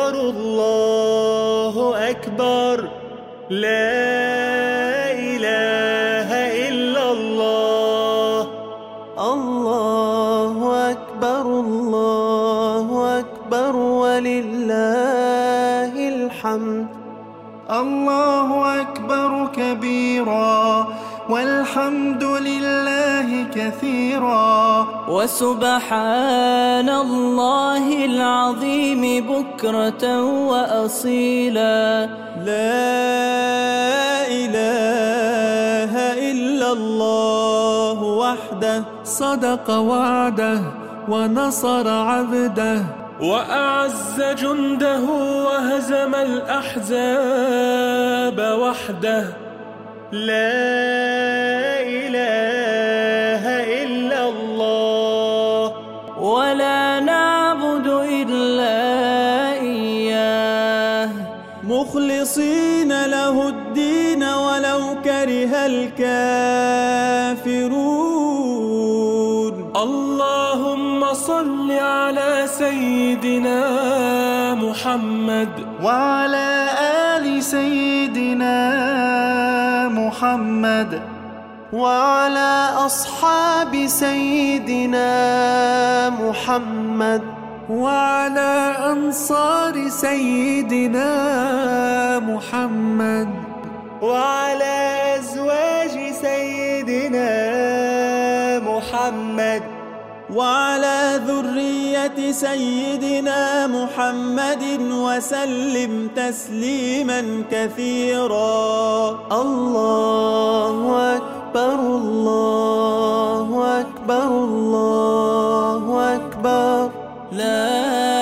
الله أكبر. لا إله إلا الله. الله أكبر الله أكبر ولله الحمد. الله أكبر كبيرا والحمد لله كثيرا. وسبحان الله العظيم بكرة وأصيلا. لا إله إلا الله وحده. صدق وعده ونصر عبده. وأعز جنده وهزم الأحزاب وحده. لا إله الكافرون. اللهم صل على سيدنا محمد. وعلى آل سيدنا محمد. وعلى أصحاب سيدنا محمد. وعلى أنصار سيدنا محمد. وعلى وعلى ذرية سيدنا محمد وسلم تسليما كثيرا. الله أكبر الله أكبر الله أكبر. لا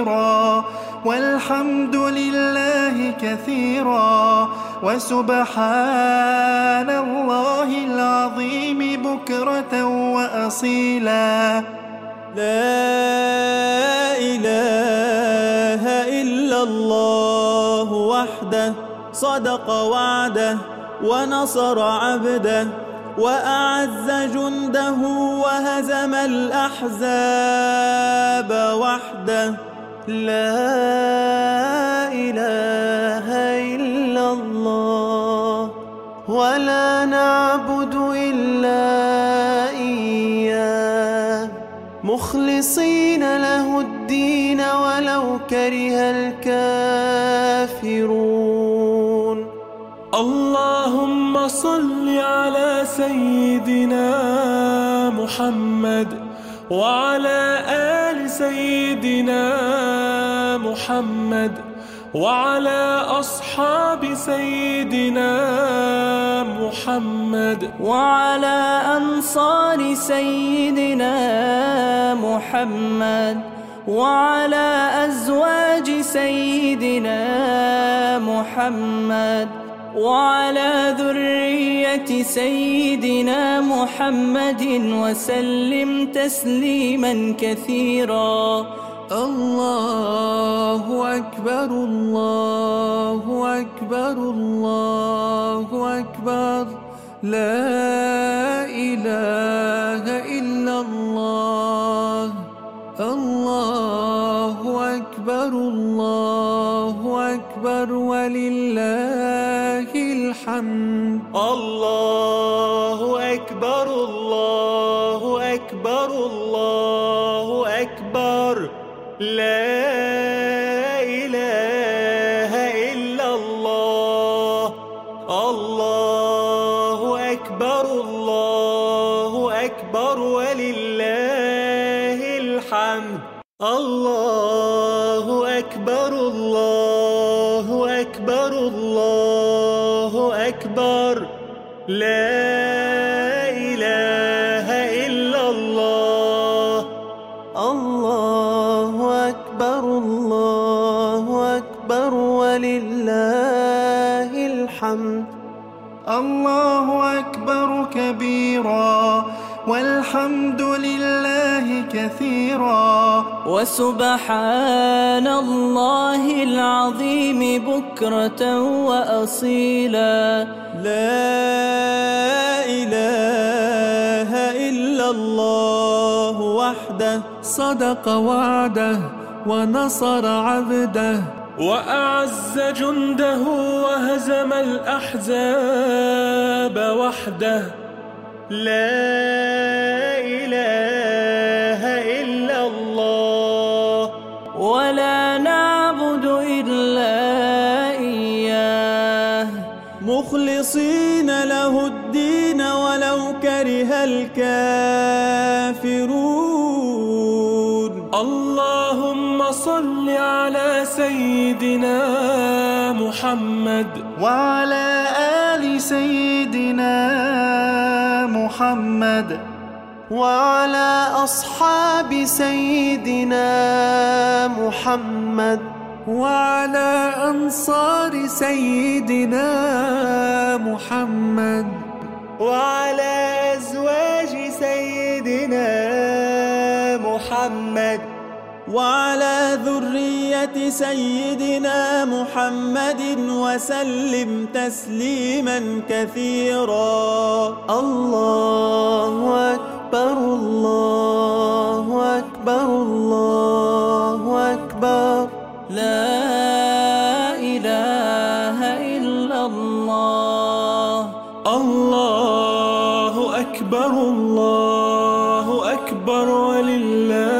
كبيرا والحمد لله كثيرا وسبحان الله العظيم بكرة وأصيلا. لا إله إلا الله وحده صدق وعده ونصر عبده وأعز جنده وهزم الأحزاب وحده. لا إله إلا الله ولا نعبد إلا إياه. مخلصين له الدين ولو كره الكافرون. اللهم صل على سيدنا محمد وعلى آل سيدنا محمد وعلى أصحاب سيدنا محمد وعلى أنصار سيدنا محمد وعلى أزواج سيدنا محمد وعلى ذرية سيدنا محمد وسلم تسليما كثيرا. الله أكبر الله أكبر الله أكبر. لا إله إلا الله. الله أكبر الله أكبر. ولله الحمد الله أكبر الله أكبر الله أكبر. لا والحمد لله كثيرا. وسبحان الله العظيم بكرة وأصيلا. لا إله إلا الله وحده. صدق وعده ونصر عبده. وأعز جنده وهزم الأحزاب وحده. لا سيدنا محمد. وعلى آل سيدنا محمد. وعلى أصحاب سيدنا محمد. وعلى أنصار سيدنا محمد. وعلى أزواج سيدنا محمد. وعلى ذرية سيدنا محمد وسلم تسليما كثيرا. الله أكبر الله أكبر الله أكبر. لا إله إلا الله. الله أكبر الله أكبر ولله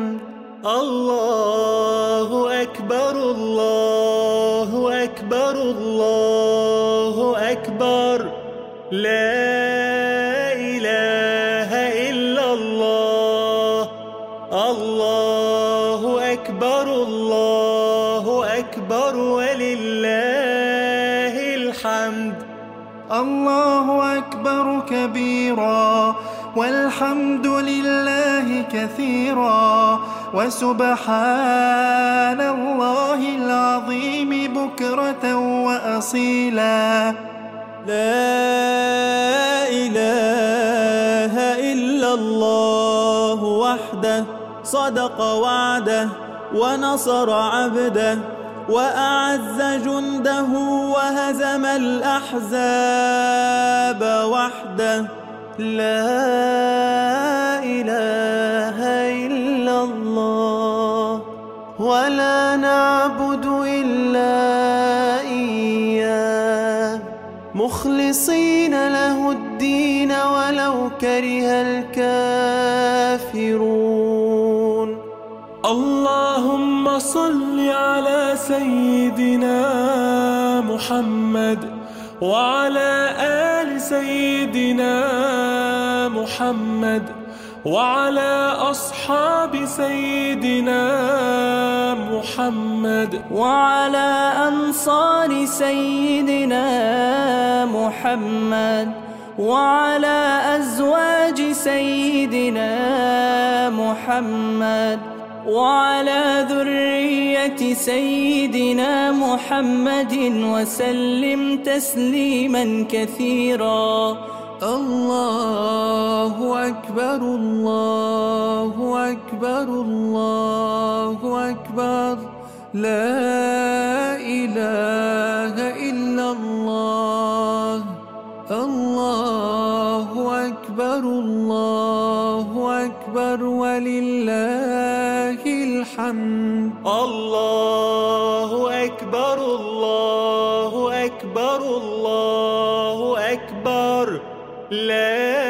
كثيرا. وسبحان الله العظيم بكرة وأصيلا. لا إله إلا الله وحده صدق وعده ونصر عبده وأعز جنده وهزم الأحزاب وحده. لا إله إلا الله ولا نعبد إلا إياه. مخلصين له الدين ولو كره الكافرون. اللهم صل على سيدنا محمد وعلى آل سيدنا محمد وعلى أصحاب سيدنا محمد وعلى أنصار سيدنا محمد وعلى أزواج سيدنا محمد وعلى ذرية سيدنا محمد وسلم تسليما كثيرا. الله أكبر الله أكبر الله أكبر. لا إله إلا الله. الله أكبر الله أكبر. ولله الحمد الله أكبر الله أكبر الله أكبر. لا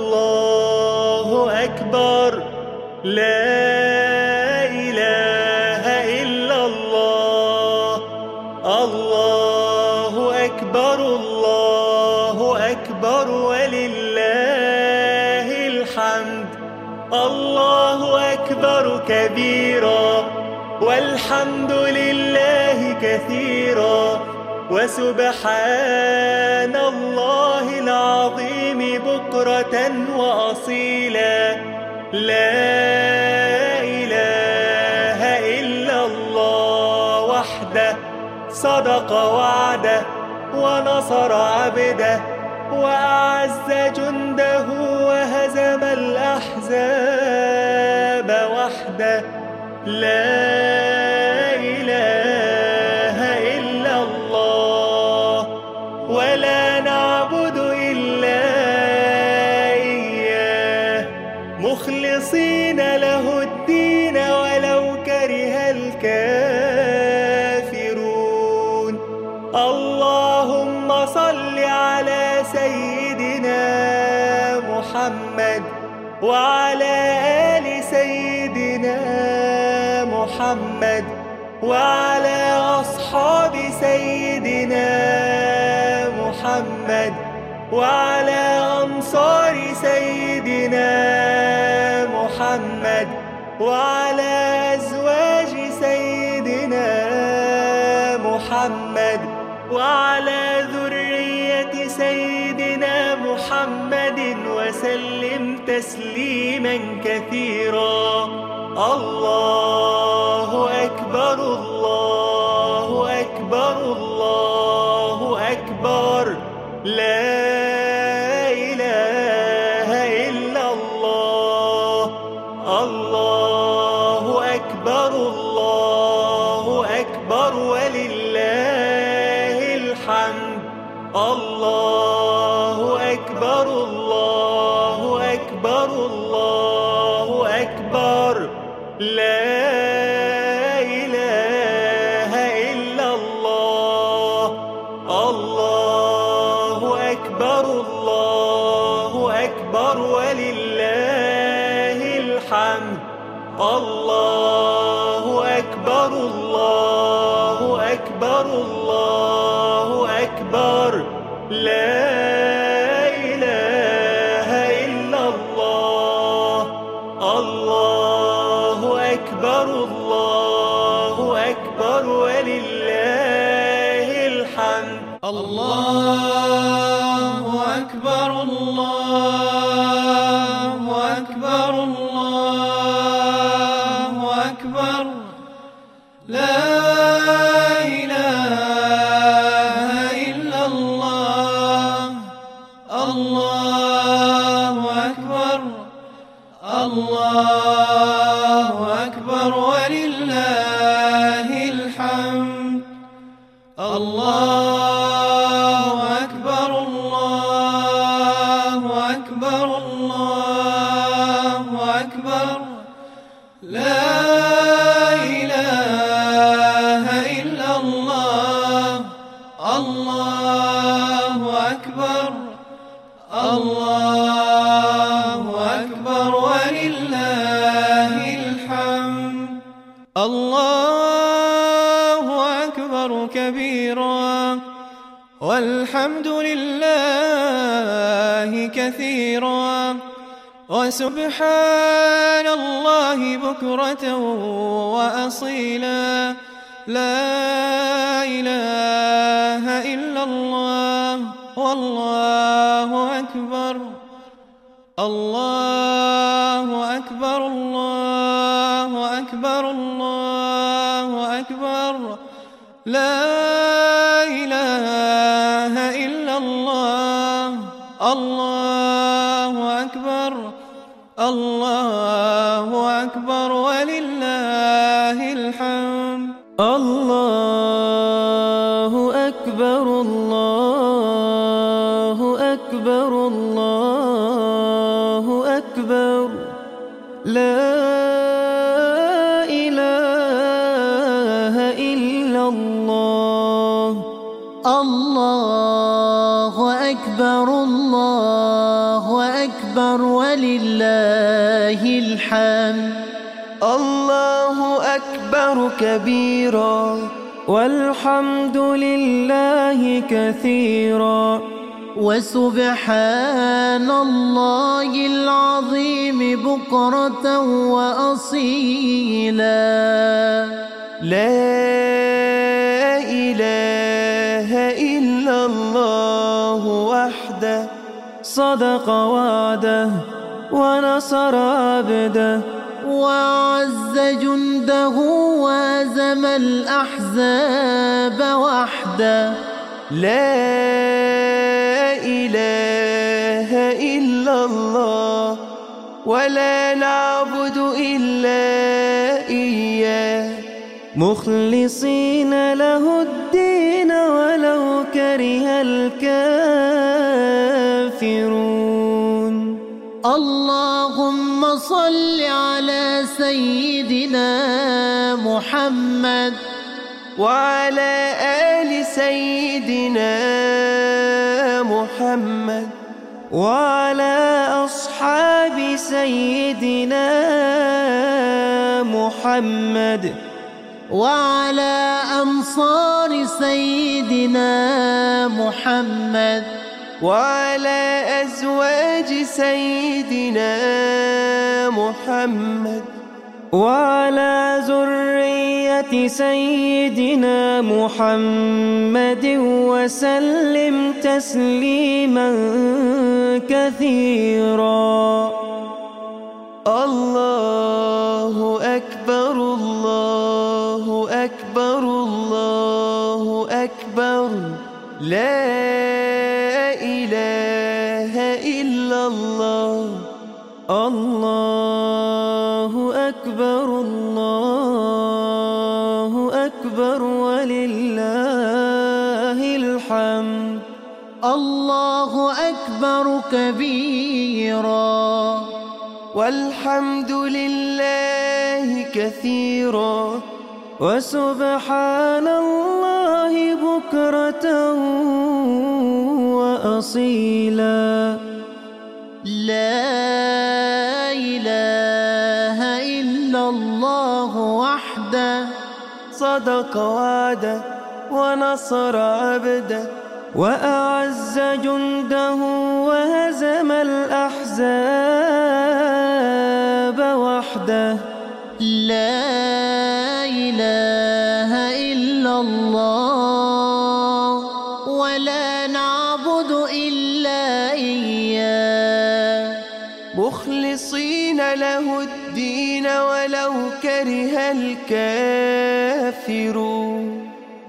الله أكبر. لا إله إلا الله. الله أكبر الله أكبر ولله الحمد. الله أكبر كبيرا والحمد لله كثيرا. وسبحان بكرة وأصيلا. لا إله إلا الله وحده صدق وعده ونصر عبده وأعز جنده وهزم الأحزاب وحده. لا محمد وعلى آل سيدنا محمد وعلى أصحاب سيدنا محمد وعلى أنصار سيدنا محمد وعلى تسليما كثيرا. الله الله أكبر ولله الحمد. الله أكبر الله أكبر الله أكبر. لا أكبر. الله أكبر ولله الحمد. الله أكبر كبيرا. والحمد لله كثيرا. وسبحان الله بكرة وأصيلا. لا إله إلا الله. والله أكبر. الله الله أكبر الله أكبر ولله الحمد. الله أكبر كبيرا والحمد لله كثيرا. وسبحان الله العظيم بكرة وأصيلا. لا إله إلا الله وحده صدق وعده ونصر عبده. وعز جنده وهزم الأحزاب وحده. لا إله إلا الله ولا نعبد إلا إياه. مخلصين له الدين. ولو كره الكافرون. اللهم صل على سيدنا محمد وعلى آل سيدنا محمد وعلى أصحاب سيدنا محمد. وعلى أنصار سيدنا محمد وعلى أزواج سيدنا محمد وعلى ذرية سيدنا محمد وسلم تسليما كثيرا. الله أكبر الله أكبر الله أكبر. لا إله إلا الله. الله أكبر الله أكبر ولله الحمد. الله أكبر كبيرا. والحمد لله كثيرا. وسبحان الله بكرة وأصيلا. لا إله إلا الله وحده. صدق وعده ونصر عبده وأعز جنده وهزم الأحزاب وحده. لا له الدين ولو كره الكافرون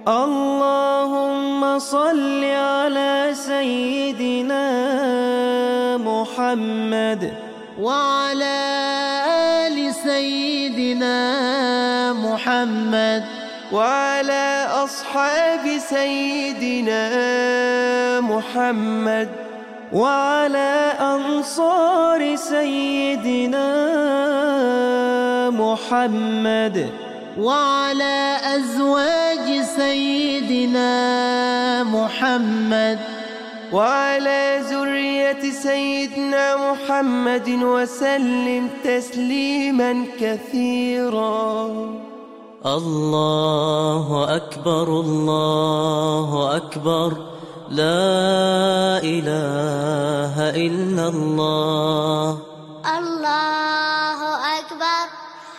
اللهم صل على سيدنا محمد وعلى آل سيدنا محمد وعلى أصحاب سيدنا محمد. وعلى أنصار سيدنا محمد وعلى أزواج سيدنا محمد وعلى ذرية سيدنا محمد وسلم تسليما كثيرا. الله أكبر الله أكبر. لا إله إلا الله. الله أكبر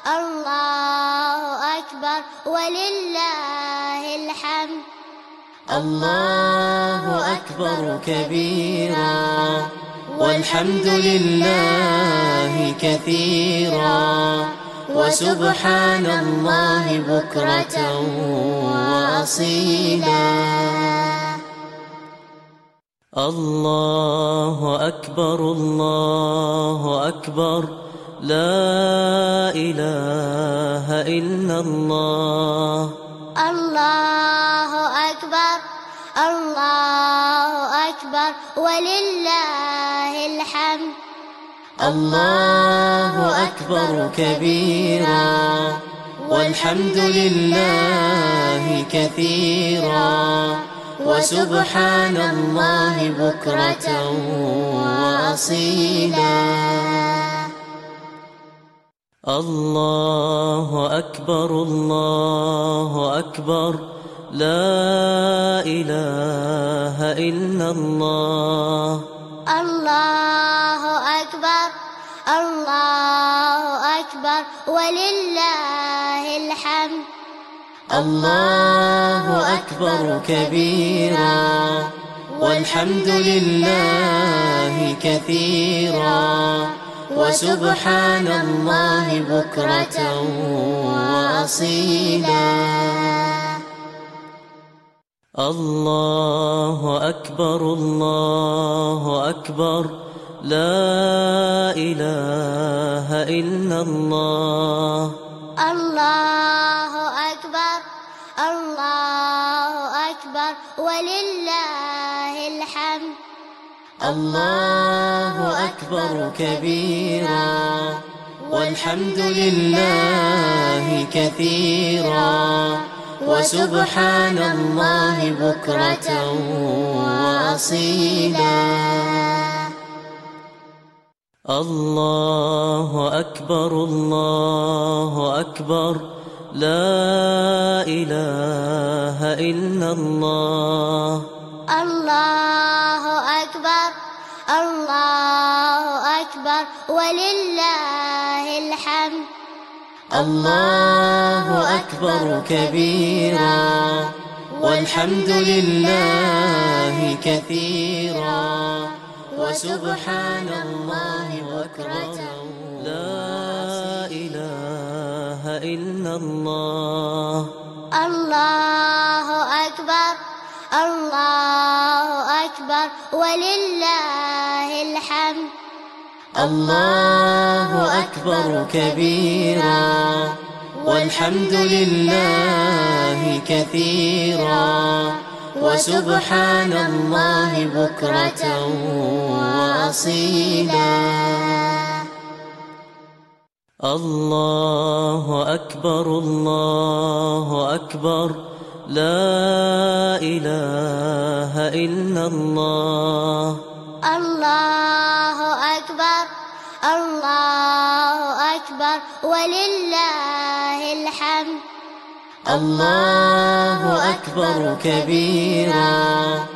الله أكبر ولله الحمد. الله أكبر كبيرا. والحمد لله كثيرا. وسبحان الله بكرة وأصيلا. الله أكبر الله أكبر. لا إله إلا الله. الله أكبر الله أكبر. ولله الحمد. الله أكبر كبيرا. والحمد لله كثيرا. وسبحان الله بكرة وأصيلا. الله أكبر الله أكبر. لا إله إلا الله. الله أكبر الله أكبر. ولله الحمد. الله أكبر كبيرا والحمد لله كثيرا وسبحان الله بكرة وأصيلا. الله أكبر الله أكبر لا إله إلا الله. الله أكبر ولله الحمد. الله أكبر كبيرا. والحمد لله كثيرا. وسبحان الله بكرة وأصيلا. الله أكبر الله أكبر. لا إله إلا الله. الله أكبر الله أكبر ولله الحمد. الله أكبر كبيرا والحمد لله كثيرا. وسبحان الله بكرة إلا الله. الله أكبر الله أكبر ولله الحمد. الله أكبر كبيرا. والحمد لله كثيرا. وسبحان الله بكرة وأصيلا. الله أكبر الله أكبر. لا إله إلا الله. الله أكبر الله أكبر ولله الحمد. الله أكبر كبيرا.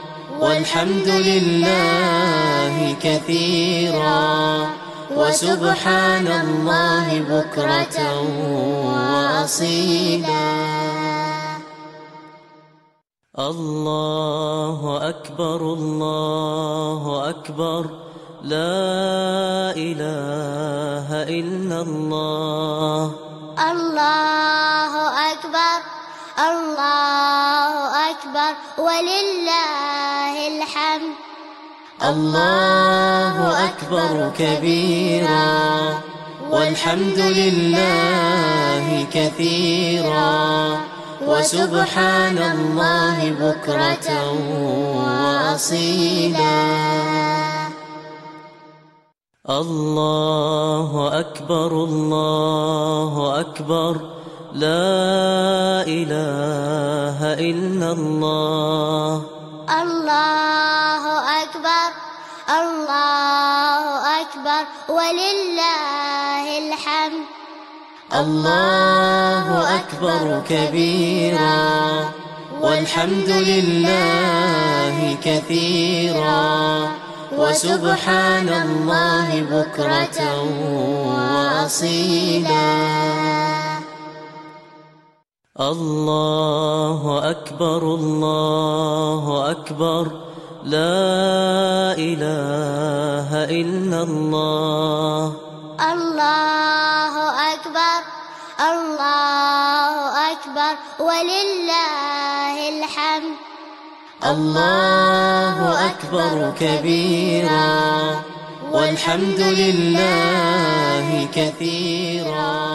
والحمد لله كثيرا. وسبحان الله بكرة وأصيلا. الله أكبر الله أكبر. لا إله إلا الله. الله أكبر الله أكبر. ولله الحمد. الله أكبر كبيرا والحمد لله كثيرا وسبحان الله بكرة وأصيلا. الله أكبر الله أكبر. لا إله إلا الله. ولله الحمد. الله أكبر كبيرا. والحمد لله كثيرا. وسبحان الله بكرة وأصيلا. الله أكبر الله أكبر. لا إله إلا الله. الله أكبر الله أكبر ولله الحمد. الله أكبر كبيرا والحمد لله كثيرا.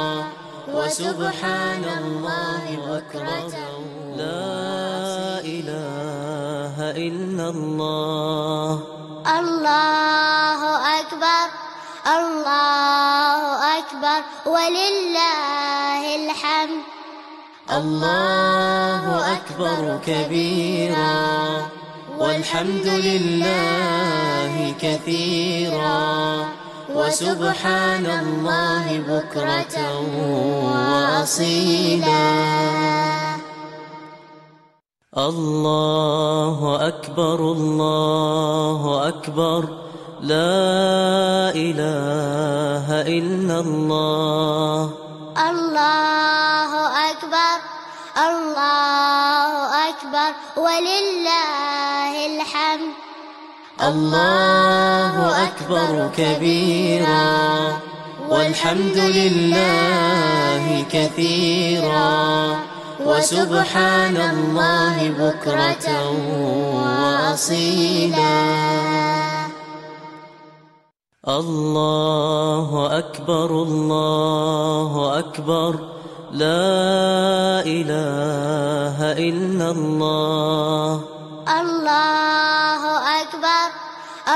وسبحان الله بكرة لا إله إلا الله. الله أكبر الله أكبر ولله الحمد. الله أكبر كبيرا. والحمد لله كثيرا. وسبحان الله بكرة وأصيلا. الله أكبر الله أكبر. لا إله إلا الله. الله أكبر الله أكبر. ولله الحمد. الله أكبر كبيرا. والحمد لله كثيرا. وسبحان الله بكرة وأصيلا. الله أكبر الله أكبر. لا إله إلا الله. الله أكبر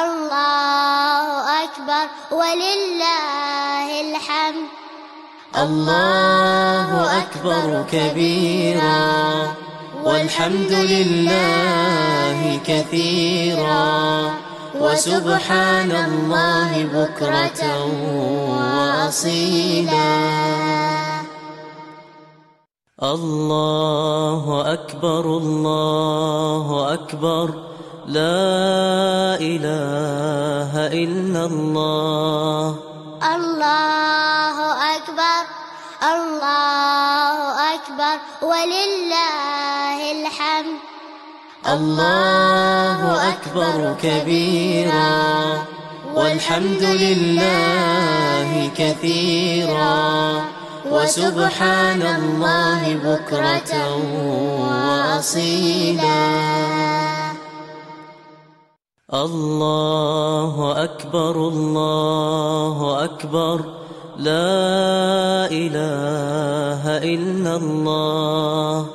الله أكبر. ولله الله أكبر كبيرا والحمد لله كثيرا وسبحان الله بكرة وأصيلا. الله أكبر الله أكبر. لا إله إلا الله. الله أكبر ولله الحمد. الله أكبر كبيرا. والحمد لله كثيرا. وسبحان الله بكرة وأصيلا. الله أكبر الله أكبر. لا إله إلا الله.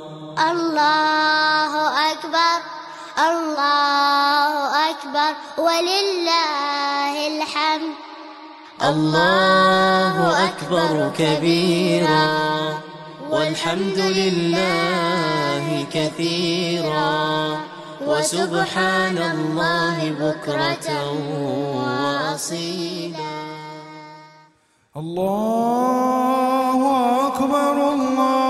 الله أكبر الله أكبر ولله الحمد. الله أكبر كبيرا. والحمد لله كثيرا. وسبحان الله بكرة وأصيلا. الله أكبر الله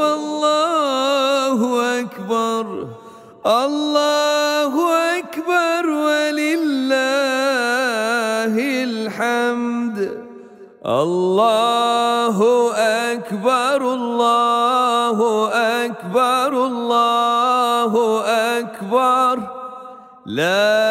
الله أكبر ولله الحمد الله أكبر الله أكبر الله أكبر لا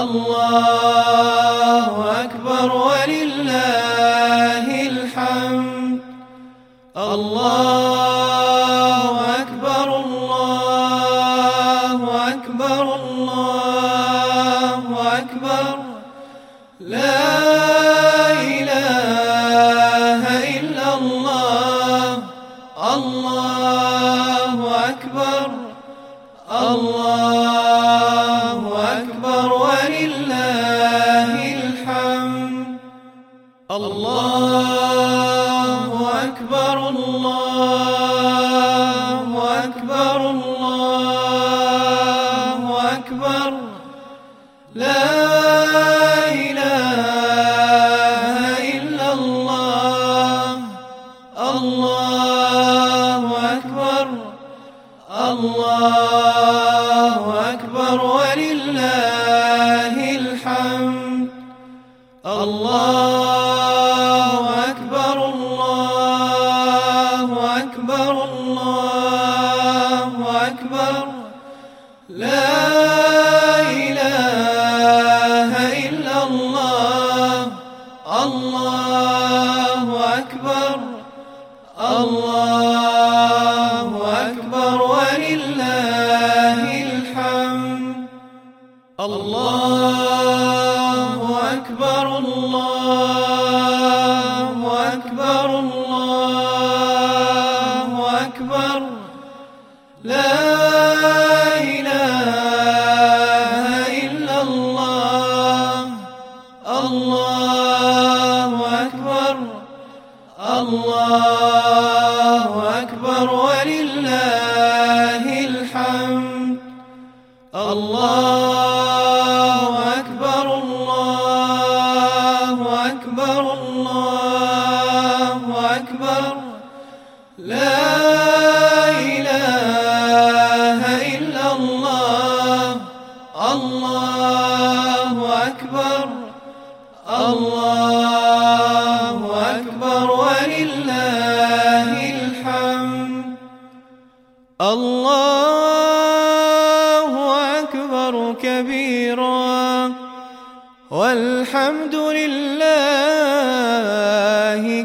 الله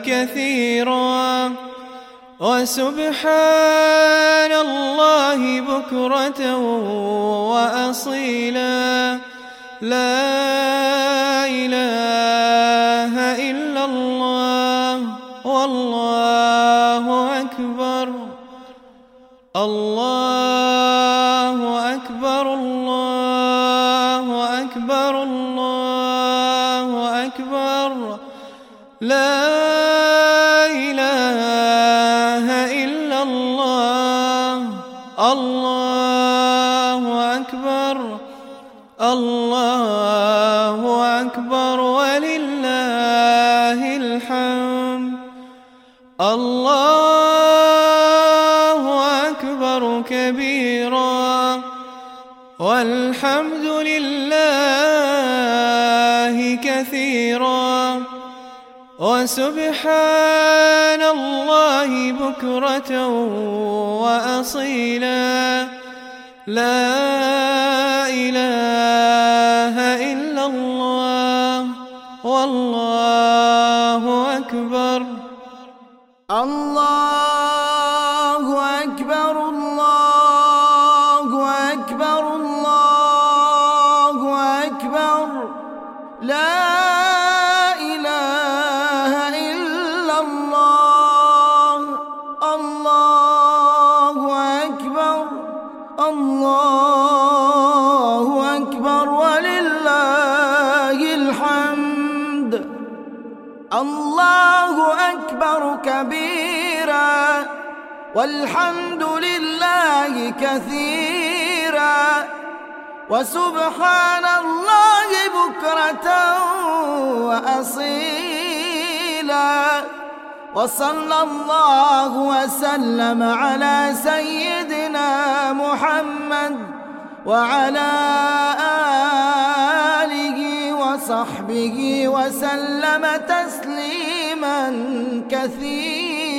كثيرا. وسبحان الله بكرة وأصيلا. لا وسبحان الله بكرة وأصيلا. لا إله والحمد لله كثيرا وسبحان الله بكرة وأصيلا وصلى الله وسلم على سيدنا محمد وعلى آله وصحبه وسلم تسليما كثيرا